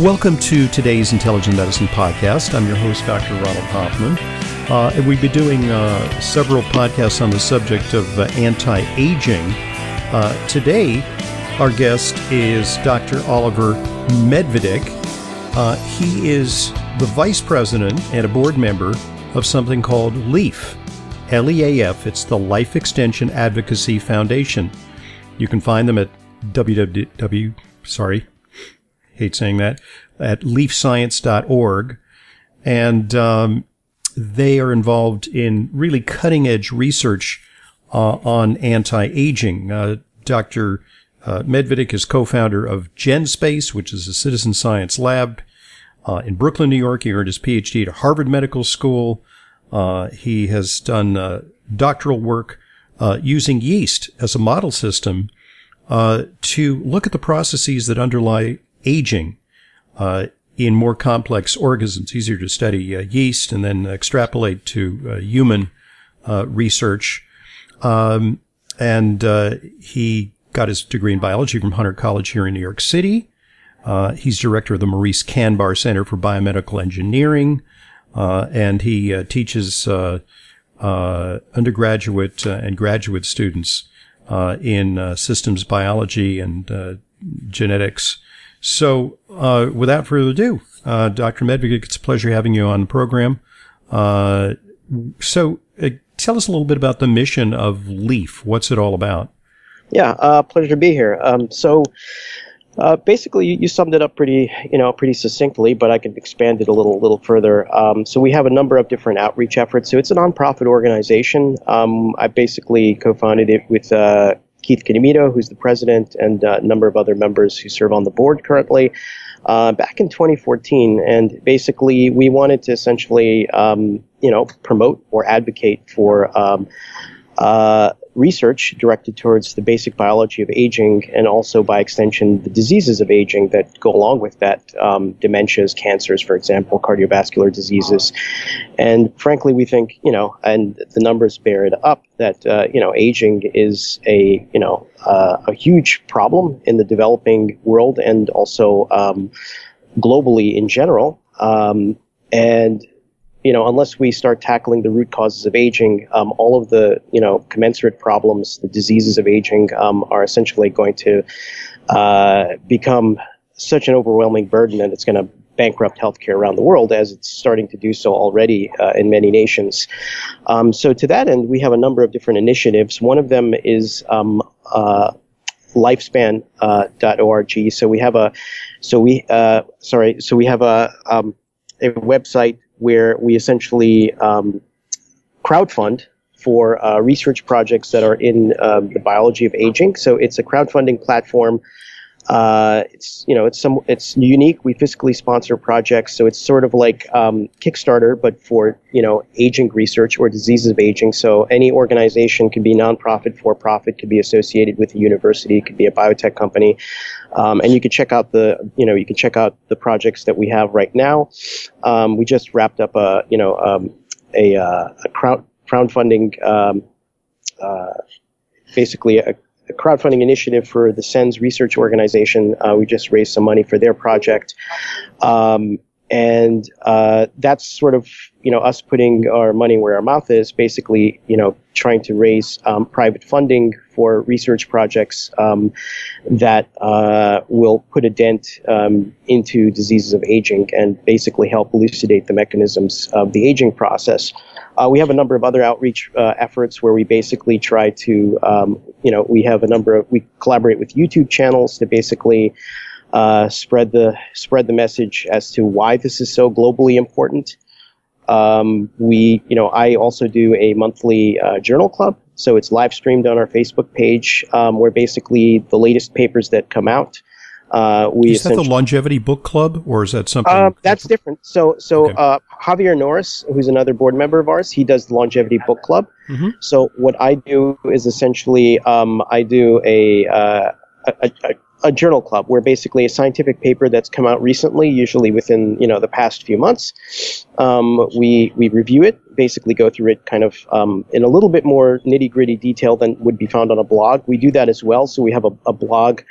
Welcome to today's Intelligent Medicine Podcast. I'm your host, Dr. Ronald Hoffman. Uh, and we've been doing uh, several podcasts on the subject of uh, anti aging. Uh, today, our guest is Dr. Oliver Medvedik. Uh, he is the vice president and a board member of something called LEAF, L E A F. It's the Life Extension Advocacy Foundation. You can find them at www. Sorry, hate saying that, at leafscience.org. And um, they are involved in really cutting edge research uh, on anti aging. Uh, Dr. Uh, Medvedik is co founder of GenSpace, which is a citizen science lab uh, in Brooklyn, New York. He earned his PhD at Harvard Medical School. Uh, he has done uh, doctoral work using yeast as a model system to look at the processes that underlie aging uh, in more complex organisms. Easier to study uh, yeast and then extrapolate to uh, human uh, research. Um, and uh, he got his degree in biology from Hunter College here in New York City. he's director of the Maurice Kanbar Center for Biomedical Engineering, and he teaches undergraduate and graduate students in systems biology and genetics so, uh, without further ado, uh, Dr. Medvedik, it's a pleasure having you on the program. Uh, so, uh, tell us a little bit about the mission of LEAF. What's it all about? Yeah, uh, pleasure to be here. Um, so, uh, basically, you, you, summed it up pretty, you know, pretty succinctly, but I can expand it a little, little further. Um, so we have a number of different outreach efforts. So it's a nonprofit organization. Um, I basically co-founded it with Keith Comito, who's the president, and a number of other members who serve on the board currently. Uh, back in 2014, and basically we wanted to essentially, um, you know, promote or advocate for um, uh, research directed towards the basic biology of aging and also by extension the diseases of aging that go along with that um, dementias cancers for example cardiovascular diseases. And frankly we think you know and the numbers bear it up that uh, you know aging is a you know uh, a huge problem in the developing world and also um, globally in general. Um, and you know, unless we start tackling the root causes of aging, um, all of the, you know, commensurate problems, the diseases of aging, um, are essentially going to uh, become such an overwhelming burden that it's going to bankrupt healthcare around the world, as it's starting to do so already uh, in many nations. Um, so, to that end, we have a number of different initiatives. One of them is um, uh, lifespan.org. Uh, so we have a, so we, uh, sorry, so we have a, um, a website where we essentially um, crowdfund for uh, research projects that are in um, the biology of aging. So it's a crowdfunding platform. Uh, it's you know it's some it's unique. We fiscally sponsor projects, so it's sort of like um, Kickstarter, but for you know aging research or diseases of aging. So any organization could be nonprofit, for profit, could be associated with a university, could be a biotech company. Um, and you can check out the, you know, you can check out the projects that we have right now. Um, we just wrapped up a, you know, um, a, uh, a crowd crowdfunding, um, uh, basically a, crowdfunding initiative for the SENS research organization. Uh, we just raised some money for their project. Um, and uh, that's sort of you know us putting our money where our mouth is basically you know trying to raise um, private funding for research projects um, that uh, will put a dent um, into diseases of aging and basically help elucidate the mechanisms of the aging process. Uh, we have a number of other outreach uh, efforts where we basically try to um, you know we have a number of we collaborate with youtube channels to basically uh, spread the spread the message as to why this is so globally important. Um, we, you know, I also do a monthly uh, journal club, so it's live streamed on our Facebook page, um, where basically the latest papers that come out. Uh, we is that the longevity book club, or is that something? Uh, that's different. So, so okay. uh, Javier Norris, who's another board member of ours, he does the longevity book club. Mm-hmm. So, what I do is essentially, um, I do a, uh, a, a, a journal club where basically a scientific paper that's come out recently, usually within you know the past few months, um, we we review it, basically go through it kind of um, in a little bit more nitty gritty detail than would be found on a blog. We do that as well, so we have a, a blog.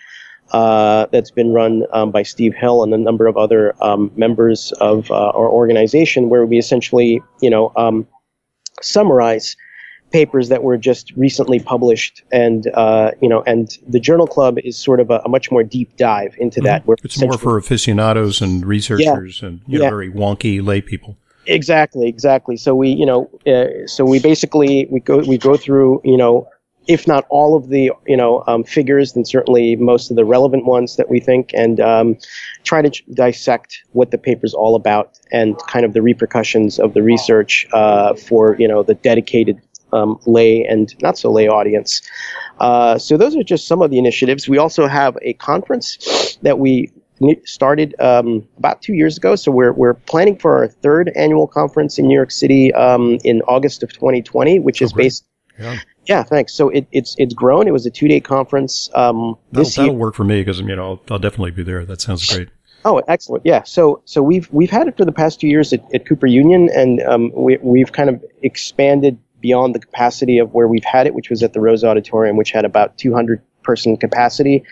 Uh, that's been run um, by Steve Hill and a number of other um, members of uh, our organization, where we essentially, you know, um, summarize papers that were just recently published, and uh, you know, and the Journal Club is sort of a, a much more deep dive into mm-hmm. that. It's more for aficionados and researchers yeah, and you know, yeah. very wonky lay people. Exactly, exactly. So we, you know, uh, so we basically we go we go through, you know, if not all of the, you know, um, figures, then certainly most of the relevant ones that we think, and um, try to dissect what the paper's all about and kind of the repercussions of the research uh, for, you know, the dedicated um, lay and not so lay audience. Uh, so those are just some of the initiatives. We also have a conference that we started um, about two years ago. So we're we're planning for our third annual conference in New York City um, in August of 2020, which oh, is based. Yeah. Yeah, thanks. So it, it's it's grown. It was a two day conference. Um, this that'll, that'll work for me because you know I'll, I'll definitely be there. That sounds great. Oh, excellent! Yeah, so so we've we've had it for the past two years at, at Cooper Union, and um, we we've kind of expanded beyond the capacity of where we've had it, which was at the Rose Auditorium, which had about 200 person capacity.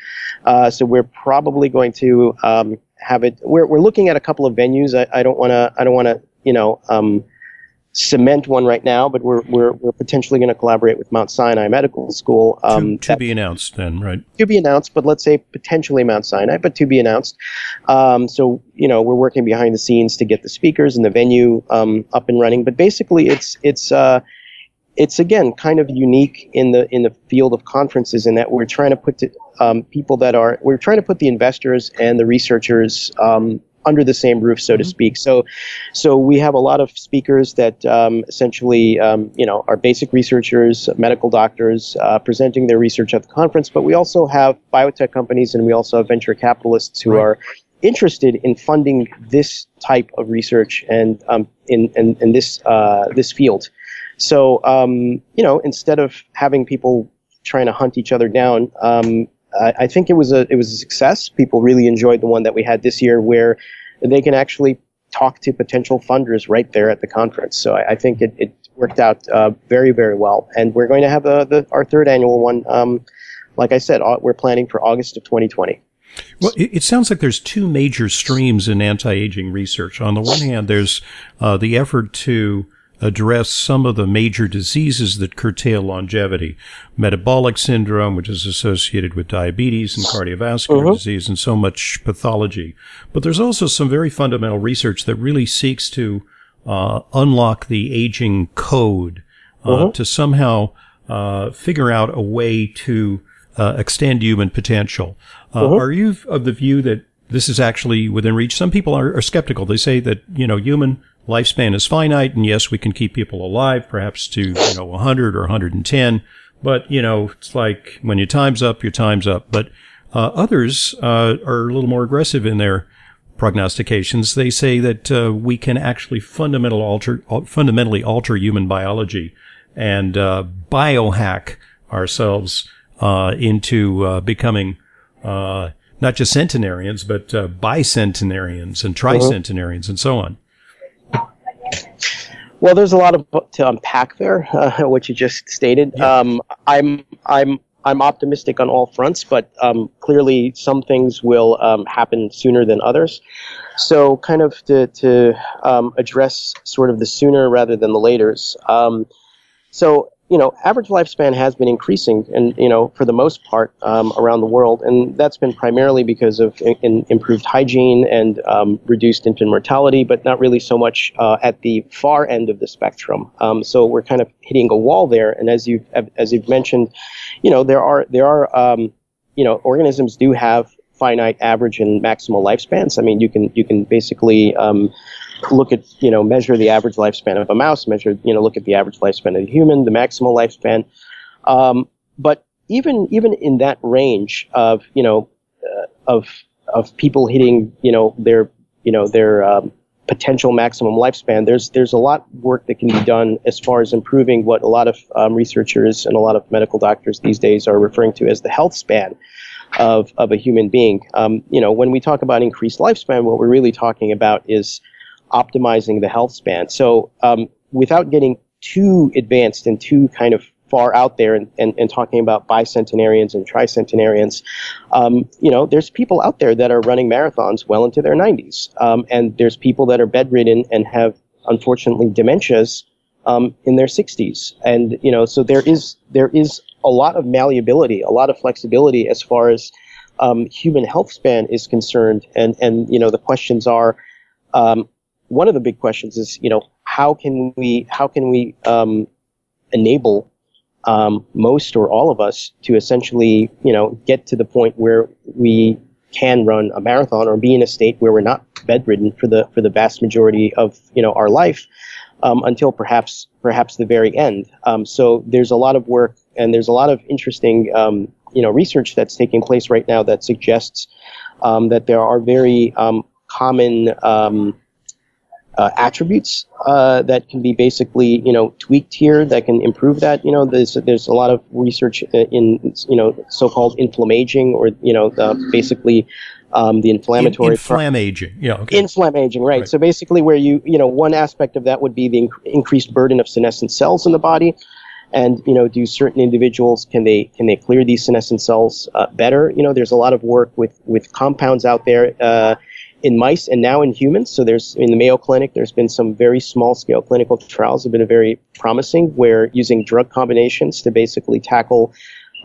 Uh, so we're probably going to um, have it. We're, we're looking at a couple of venues. I, I don't want to. I don't want to. You know. Um, cement one right now, but we're we're, we're potentially going to collaborate with Mount Sinai Medical School. Um, to, to be announced, then, right? To be announced, but let's say potentially Mount Sinai, but to be announced. Um, so you know, we're working behind the scenes to get the speakers and the venue um, up and running. But basically, it's it's uh, it's again kind of unique in the in the field of conferences in that we're trying to put to, um, people that are we're trying to put the investors and the researchers um, under the same roof, so mm-hmm. to speak. So, so we have a lot of speakers that um, essentially, um, you know, are basic researchers, medical doctors, uh, presenting their research at the conference. But we also have biotech companies, and we also have venture capitalists who right. are interested in funding this type of research and um, in, in, in this uh, this field. So, um, you know, instead of having people trying to hunt each other down, um, I, I, think it was a it was a success. People really enjoyed the one that we had this year, where they can actually talk to potential funders right there at the conference. So I, I think it, it worked out uh, very very well, and we're going to have a, the, our third annual one. Um, like I said, we're planning for August of 2020. Well, it, sounds like there's two major streams in anti-aging research. On the one hand, there's uh, the effort to address some of the major diseases that curtail longevity. Metabolic syndrome, which is associated with diabetes and cardiovascular uh-huh. disease and so much pathology. But there's also some very fundamental research that really seeks to uh, unlock the aging code uh, uh-huh. to somehow uh, figure out a way to uh, extend human potential. Uh, uh-huh. Are you of the view that this is actually within reach? Some people are, are skeptical. They say that, you know, human lifespan is finite, and yes, we can keep people alive, perhaps to you know 100 or 110. But you know, it's like when your time's up, your time's up. But uh, others uh, are a little more aggressive in their prognostications. They say that uh, we can actually fundamental alter, fundamentally alter human biology and uh, biohack ourselves uh, into uh, becoming not just centenarians, but bicentenarians and uh-huh. tricentenarians and so on. Well, there's a lot of to unpack there, uh, what you just stated. Yeah. Um, I'm I'm I'm optimistic on all fronts, but um, clearly some things will um, happen sooner than others. So, kind of to, to um, address sort of the sooner rather than the laters. Um, so, you know, average lifespan has been increasing, and you know, for the most part, um, around the world, and that's been primarily because of in, in improved hygiene and um, reduced infant mortality, but not really so much uh, at the far end of the spectrum. Um, so we're kind of hitting a wall there, and as you've as you've mentioned, you know, there are there are um, you know, organisms do have finite average and maximal lifespans. I mean, you can you can basically um, look at you know measure the average lifespan of a mouse, measure you know look at the average lifespan of a human, the maximal lifespan. Um, but even even in that range of you know uh, of of people hitting you know their you know their um, potential maximum lifespan, there's there's a lot of work that can be done as far as improving what a lot of um, researchers and a lot of medical doctors these days are referring to as the health span of of a human being. Um, you know, when we talk about increased lifespan, what we're really talking about is optimizing the health span. So um, without getting too advanced and too kind of far out there and, and, and talking about bicentenarians and tricentenarians, um, you know, there's people out there that are running marathons well into their 90s. Um, and there's people that are bedridden and have, unfortunately, dementias um, in their 60s. And, you know, so there is, there is a lot of malleability, a lot of flexibility as far as um, human health span is concerned. And, and, you know, the questions are, um, one of the big questions is, you know, how can we how can we um, enable um, most or all of us to essentially, you know, get to the point where we can run a marathon or be in a state where we're not bedridden for the for the vast majority of you know our life um, until perhaps perhaps the very end. Um, so there's a lot of work and there's a lot of interesting um, you know research that's taking place right now that suggests um, that there are very um, common um, uh, attributes uh, that can be basically you know tweaked here that can improve that. You know, there's there's a lot of research in you know so-called inflammaging or you know the, basically um, the inflammatory in, inflammaging. yeah, okay. inflammaging, right. right. So basically, where you you know one aspect of that would be the inc- increased burden of senescent cells in the body. And you know, do certain individuals can they can they clear these senescent cells uh, better? You know, there's a lot of work with with compounds out there uh, in mice and now in humans. So there's in the Mayo Clinic, there's been some very small scale clinical trials have been very promising where using drug combinations to basically tackle,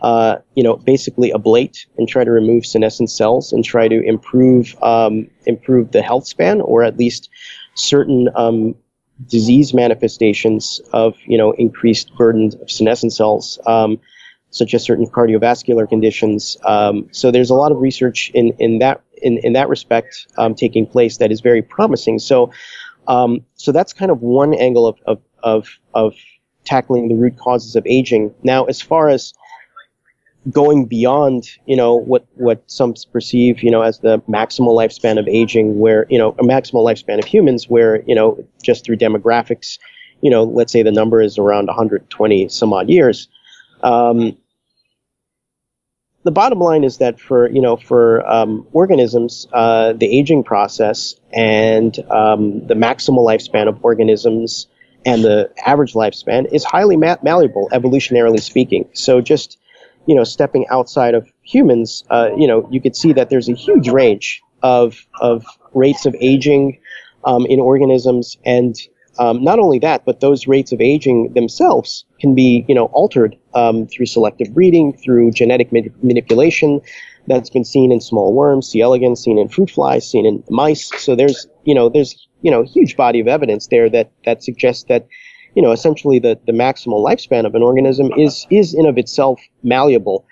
uh, you know, basically ablate and try to remove senescent cells and try to improve, um, improve the health span or at least certain, um, disease manifestations of, you know, increased burden of senescent cells. Um, such as certain cardiovascular conditions. Um, so there's a lot of research in, in that in, in that respect um, taking place that is very promising. So, um, so that's kind of one angle of, of, of, of tackling the root causes of aging. Now, as far as going beyond, you know, what, what some perceive, you know, as the maximal lifespan of aging, where, you know, a maximal lifespan of humans, where, you know, just through demographics, you know, let's say the number is around 120 some odd years. Um, the bottom line is that for you know for um, organisms, uh, the aging process and um, the maximal lifespan of organisms and the average lifespan is highly ma- malleable, evolutionarily speaking. So just you know stepping outside of humans, uh, you know you could see that there's a huge range of of rates of aging um, in organisms and um, not only that, but those rates of aging themselves can be, you know, altered um, through selective breeding, through genetic manipulation. That's been seen in small worms, C. elegans, seen in fruit flies, seen in mice. So there's, you know, there's, you know, a huge body of evidence there that that suggests that, you know, essentially the the maximal lifespan of an organism is is in of itself malleable.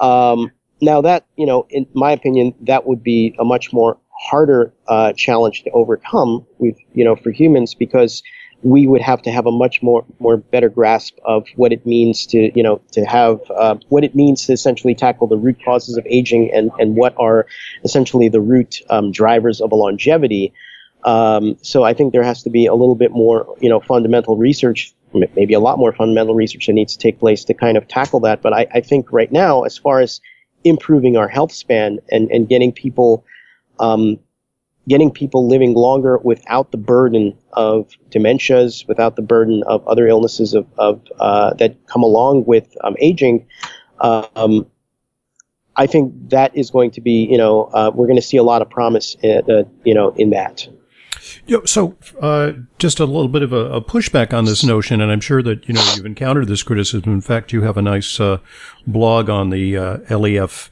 Um, now that, you know, in my opinion, that would be a much more harder uh, challenge to overcome with you know for humans because we would have to have a much more more better grasp of what it means to you know to have uh, what it means to essentially tackle the root causes of aging and and what are essentially the root um, drivers of a longevity. Um, so I think there has to be a little bit more you know fundamental research, maybe a lot more fundamental research that needs to take place to kind of tackle that. But I, I think right now, as far as improving our health span and and getting people um, getting people living longer without the burden of dementias, without the burden of other illnesses of, of uh, that come along with um, aging. Um, I think that is going to be, you know, uh, we're going to see a lot of promise, in, uh, you know, in that. You know, so, uh, just a little bit of a, a, pushback on this notion, and I'm sure that you know you've encountered this criticism. In fact, you have a nice uh, blog on the uh, LEAF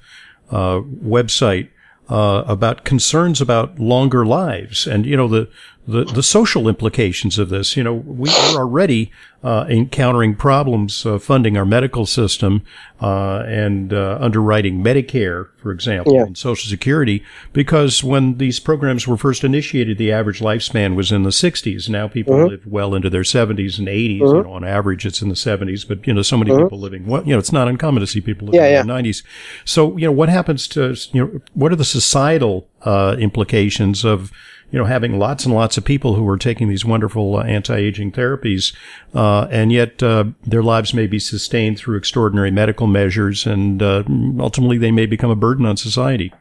uh, website uh, about concerns about longer lives, and you know the the, the social implications of this. You know, we are already uh, encountering problems uh, funding our medical system uh, and uh, underwriting Medicare, for example, yeah. and Social Security, because when these programs were first initiated, the average lifespan was in the 60s. Now people mm-hmm. live well into their 70s and 80s. Mm-hmm. You know, on average, it's in the 70s, but you know, so many mm-hmm. people living. Well, you know, it's not uncommon to see people living yeah, in yeah. the 90s. So, you know, what happens to you know, what are the societal uh, implications of you know, having lots and lots of people who are taking these wonderful uh, anti-aging therapies, uh, and yet uh, their lives may be sustained through extraordinary medical measures, and uh, ultimately they may become a burden on society.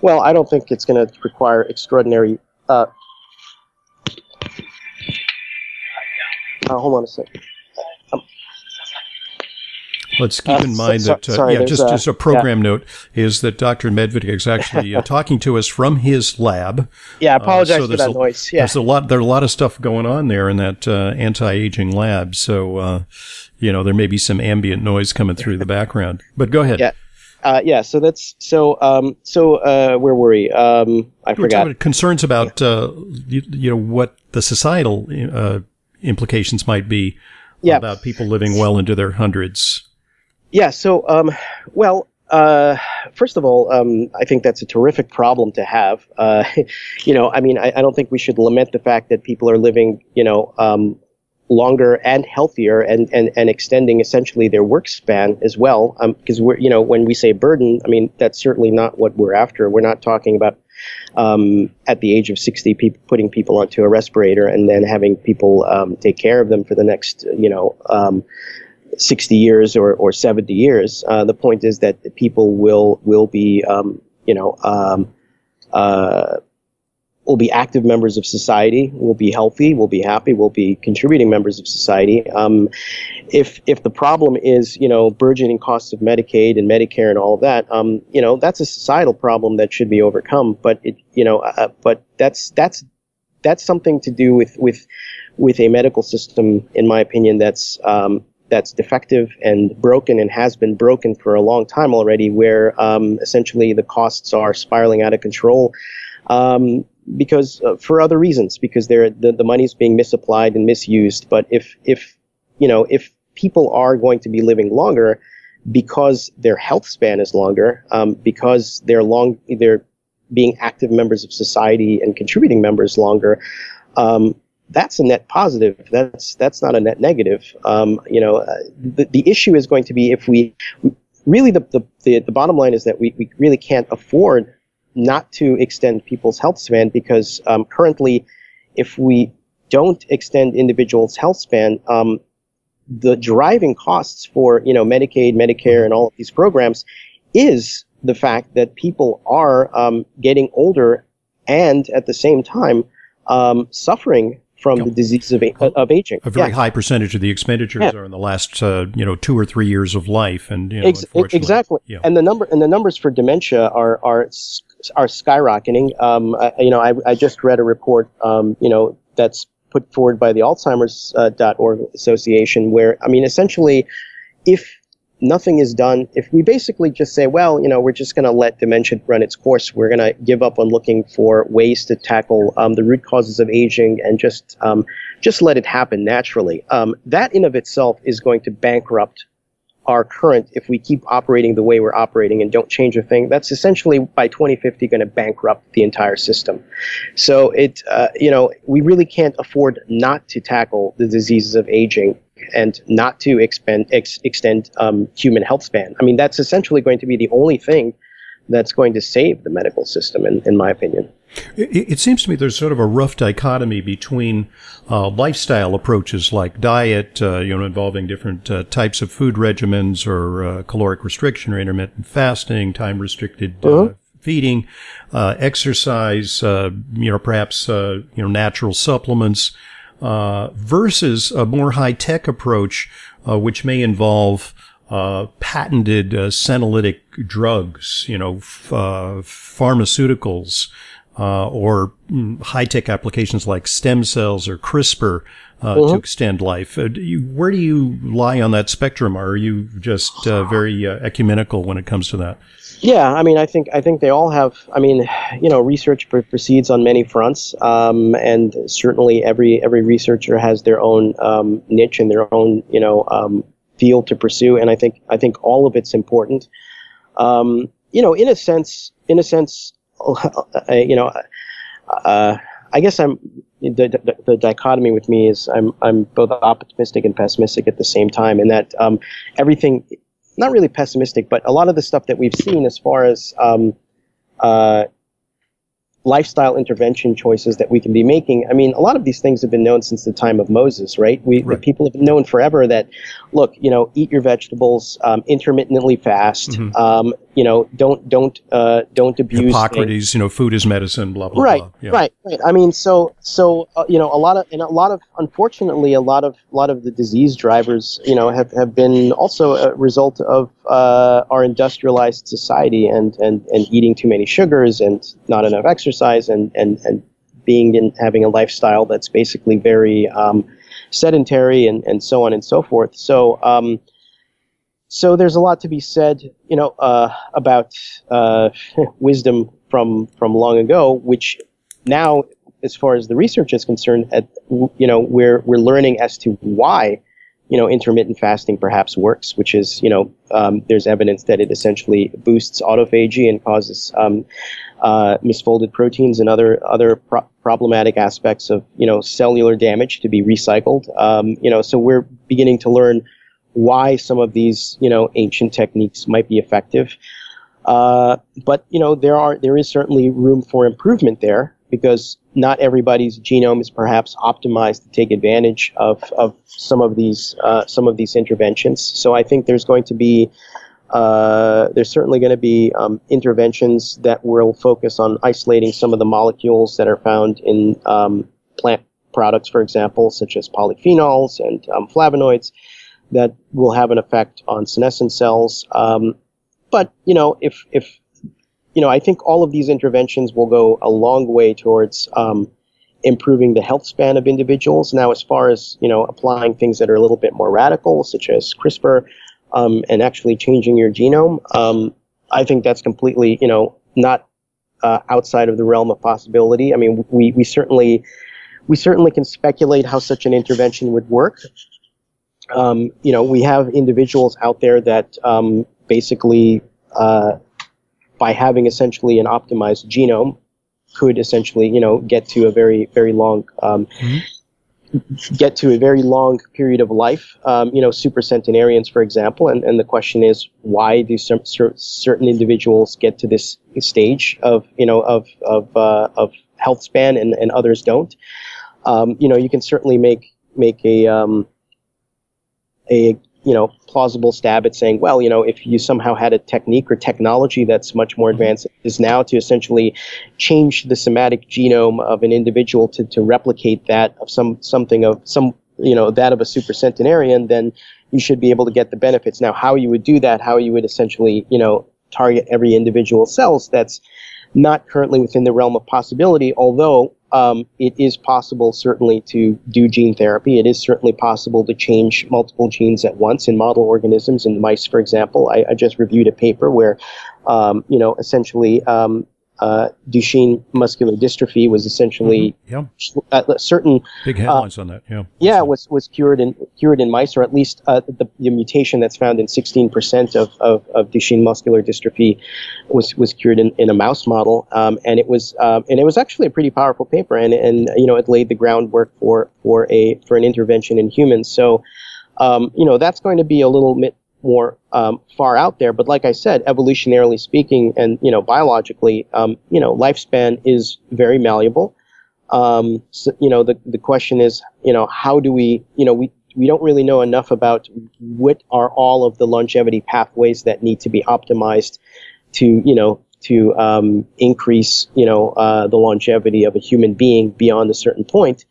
Well, I don't think it's going to require extraordinary. Uh, hold on a second. Let's keep uh, in mind so, that, uh, sorry, yeah, just, a, just a program yeah. note is that Dr. Medvedik is actually uh, talking to us from his lab. Yeah, I apologize so for that a, noise. Yeah. There's a lot, there's a lot of stuff going on there in that uh, anti-aging lab. So, uh, you know, there may be some ambient noise coming through the background, but go ahead. Yeah. Uh, yeah, so that's so. Um, so uh, where were we? Um, I We're forgot. Concerns about uh, you, you, know what the societal uh, implications might be yeah. about people living well into their hundreds. Yeah. So, um, well, uh, first of all, um, I think that's a terrific problem to have. Uh, you know, I mean, I, I, don't think we should lament the fact that people are living, you know, um, longer and healthier and, and, and extending essentially their work span as well. Because um, we're, you know, when we say burden, I mean, that's certainly not what we're after. We're not talking about um, at the age of 60, people putting people onto a respirator and then having people um, take care of them for the next, you know, um, 60 years or, or 70 years. Uh, the point is that people will will be um, you know um, uh, will be active members of society, will be healthy, will be happy, will be contributing members of society. Um, if if the problem is you know burgeoning costs of Medicaid and Medicare and all of that, um, you know that's a societal problem that should be overcome. But it you know uh, but that's that's that's something to do with with with a medical system, in my opinion, that's um, that's defective and broken and has been broken for a long time already, where um, essentially the costs are spiraling out of control. Um, because uh, for other reasons, because the, the money is being misapplied and misused. But if, if, you know, if people are going to be living longer because their health span is longer, um, because they're long, they're being active members of society and contributing members longer, um, that's a net positive. That's that's not a net negative. Um, you know, uh, the the issue is going to be if we really the the the, the bottom line is that we, we really can't afford not to extend people's health span because um, currently, if we don't extend individuals' health span, um, the driving costs for you know Medicaid, Medicare, and all of these programs is the fact that people are um, getting older and at the same time um, suffering from the disease of, of aging. A very yeah. high percentage of the expenditures yeah. are in the last, uh, you know, two or three years of life, and you know, Ex- exactly. Yeah. And the number and the numbers for dementia are are are skyrocketing. Um, I, you know, I, I just read a report, um, you know, that's put forward by the Alzheimer's uh, .org Association, where I mean, essentially, if nothing is done, if we basically just say, well, you know, we're just going to let dementia run its course, we're going to give up on looking for ways to tackle um, the root causes of aging and just um, just let it happen naturally. Um, that in of itself is going to bankrupt our current. If we keep operating the way we're operating and don't change a thing, that's essentially by 2050 going to bankrupt the entire system. So it, uh, you know, we really can't afford not to tackle the diseases of aging and not to expend, ex, extend um, human health span. I mean, that's essentially going to be the only thing that's going to save the medical system, in, in my opinion. It, it, seems to me there's sort of a rough dichotomy between uh, lifestyle approaches like diet, uh, you know, involving different uh, types of food regimens or uh, caloric restriction or intermittent fasting, time restricted uh, uh-huh. feeding, exercise, you know, perhaps you know natural supplements uh, versus a more high tech approach, uh, which may involve uh, patented uh, senolytic drugs, you know, f- uh, pharmaceuticals, uh, or mm, high-tech applications like stem cells or CRISPR mm-hmm. to extend life. Uh, do you, where do you lie on that spectrum? Or are you just very ecumenical when it comes to that? Yeah, I mean, I think I think they all have. I mean, you know, research proceeds on many fronts, um, and certainly every every researcher has their own um, niche and their own you know um, field to pursue. And I think I think all of it's important. Um, you know, in a sense, in a sense, you know, uh, I guess I'm the, the, the, dichotomy with me is I'm I'm both optimistic and pessimistic at the same time, in that um, everything not really pessimistic, but a lot of the stuff that we've seen as far as um, uh, lifestyle intervention choices that we can be making. I mean, a lot of these things have been known since the time of Moses, right? We right. people have known forever that, look, you know, eat your vegetables, um, intermittently fast, mm-hmm. You know, don't don't uh, don't abuse Hippocrates. Things. You know, food is medicine. Blah blah. Right, blah. Yeah. right, right. I mean, so so uh, you know, a lot of and a lot of unfortunately, a lot of a lot of the disease drivers, you know, have, have been also a result of uh, our industrialized society and and and eating too many sugars and not enough exercise and and and being in having a lifestyle that's basically very um, sedentary and and so on and so forth. So. Um, so there's a lot to be said, you know, uh, about uh, wisdom from from long ago, which now, as far as the research is concerned, at, you know, we're we're learning as to why, you know, intermittent fasting perhaps works, which is, you know, um, there's evidence that it essentially boosts autophagy and causes um, uh, misfolded proteins and other other pro- problematic aspects of, you know, cellular damage to be recycled. Um, you know, so we're beginning to learn why some of these, you know, ancient techniques might be effective. Uh, but you know, there are there is certainly room for improvement there because not everybody's genome is perhaps optimized to take advantage of, of some of these uh, some of these interventions. So I think there's going to be uh, there's certainly going to be um, interventions that will focus on isolating some of the molecules that are found in um, plant products, for example, such as polyphenols and um, flavonoids, that will have an effect on senescent cells. Um, but you know, if if you know, I think all of these interventions will go a long way towards um, improving the health span of individuals. Now, as far as you know, applying things that are a little bit more radical, such as CRISPR, um, and actually changing your genome, um, I think that's completely you know not uh, outside of the realm of possibility. I mean, we we certainly we certainly can speculate how such an intervention would work, um, you know, we have individuals out there that um, basically, uh, by having essentially an optimized genome, could essentially, you know, get to a very, very long, um, mm-hmm. get to a very long period of life. Um, you know, supercentenarians, for example, and, and the question is, why do some cer- certain individuals get to this stage of, you know, of of uh, of health span and, and others don't? Um, you know, you can certainly make make a um, a you know plausible stab at saying, well, you know, if you somehow had a technique or technology that's much more mm-hmm. advanced, is now to essentially change the somatic genome of an individual to, to replicate that of some something of some you know that of a supercentenarian, then you should be able to get the benefits. Now, how you would do that, how you would essentially you know target every individual cells, that's not currently within the realm of possibility, although um, it is possible certainly to do gene therapy. It is certainly possible to change multiple genes at once in model organisms. In mice, for example, I, I just reviewed a paper where, um, you know, essentially um, uh, Duchenne muscular dystrophy was essentially mm-hmm. yeah. certain big headlines uh, on that. Yeah, yeah, was was cured in cured in mice, or at least uh, the, the mutation that's found in 16% of, of, of Duchenne muscular dystrophy was was cured in, in a mouse model, um, and it was um, and it was actually a pretty powerful paper, and and you know it laid the groundwork for for a for an intervention in humans. So, um, you know that's going to be a little bit more um, far out there. But like I said, evolutionarily speaking, and you know, biologically, um, you know, lifespan is very malleable. Um, so, you know, the the question is, you know, how do we, you know, we we don't really know enough about what are all of the longevity pathways that need to be optimized to, you know, to um, increase, you know, uh, the longevity of a human being beyond a certain point.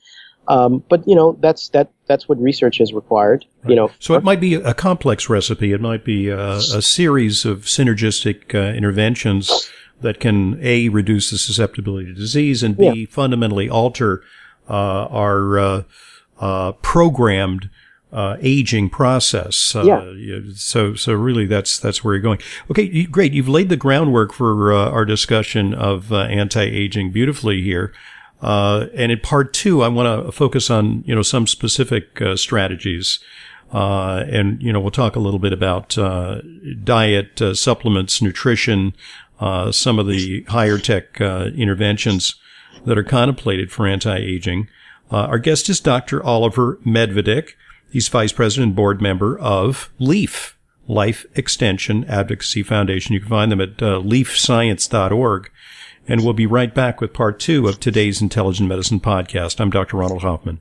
Um, but you know, that's that that's what research is required. Right. You know, so it might be a complex recipe. It might be a, a series of synergistic uh, interventions that can a reduce the susceptibility to disease and b yeah. fundamentally alter uh, our uh, uh, programmed uh, aging process. Uh, yeah. So, so really, that's that's where you're going. Okay, great. You've laid the groundwork for uh, our discussion of uh, anti-aging beautifully here. Uh, and in part two, I want to focus on you know some specific uh, strategies. and you know we'll talk a little bit about diet, supplements, nutrition, some of the higher tech interventions that are contemplated for anti-aging. our guest is Dr. Oliver Medvedik. He's vice president and board member of LEAF, Life Extension Advocacy Foundation. You can find them at uh, leafscience.org. And we'll be right back with part two of today's Intelligent Medicine podcast. I'm Dr. Ronald Hoffman.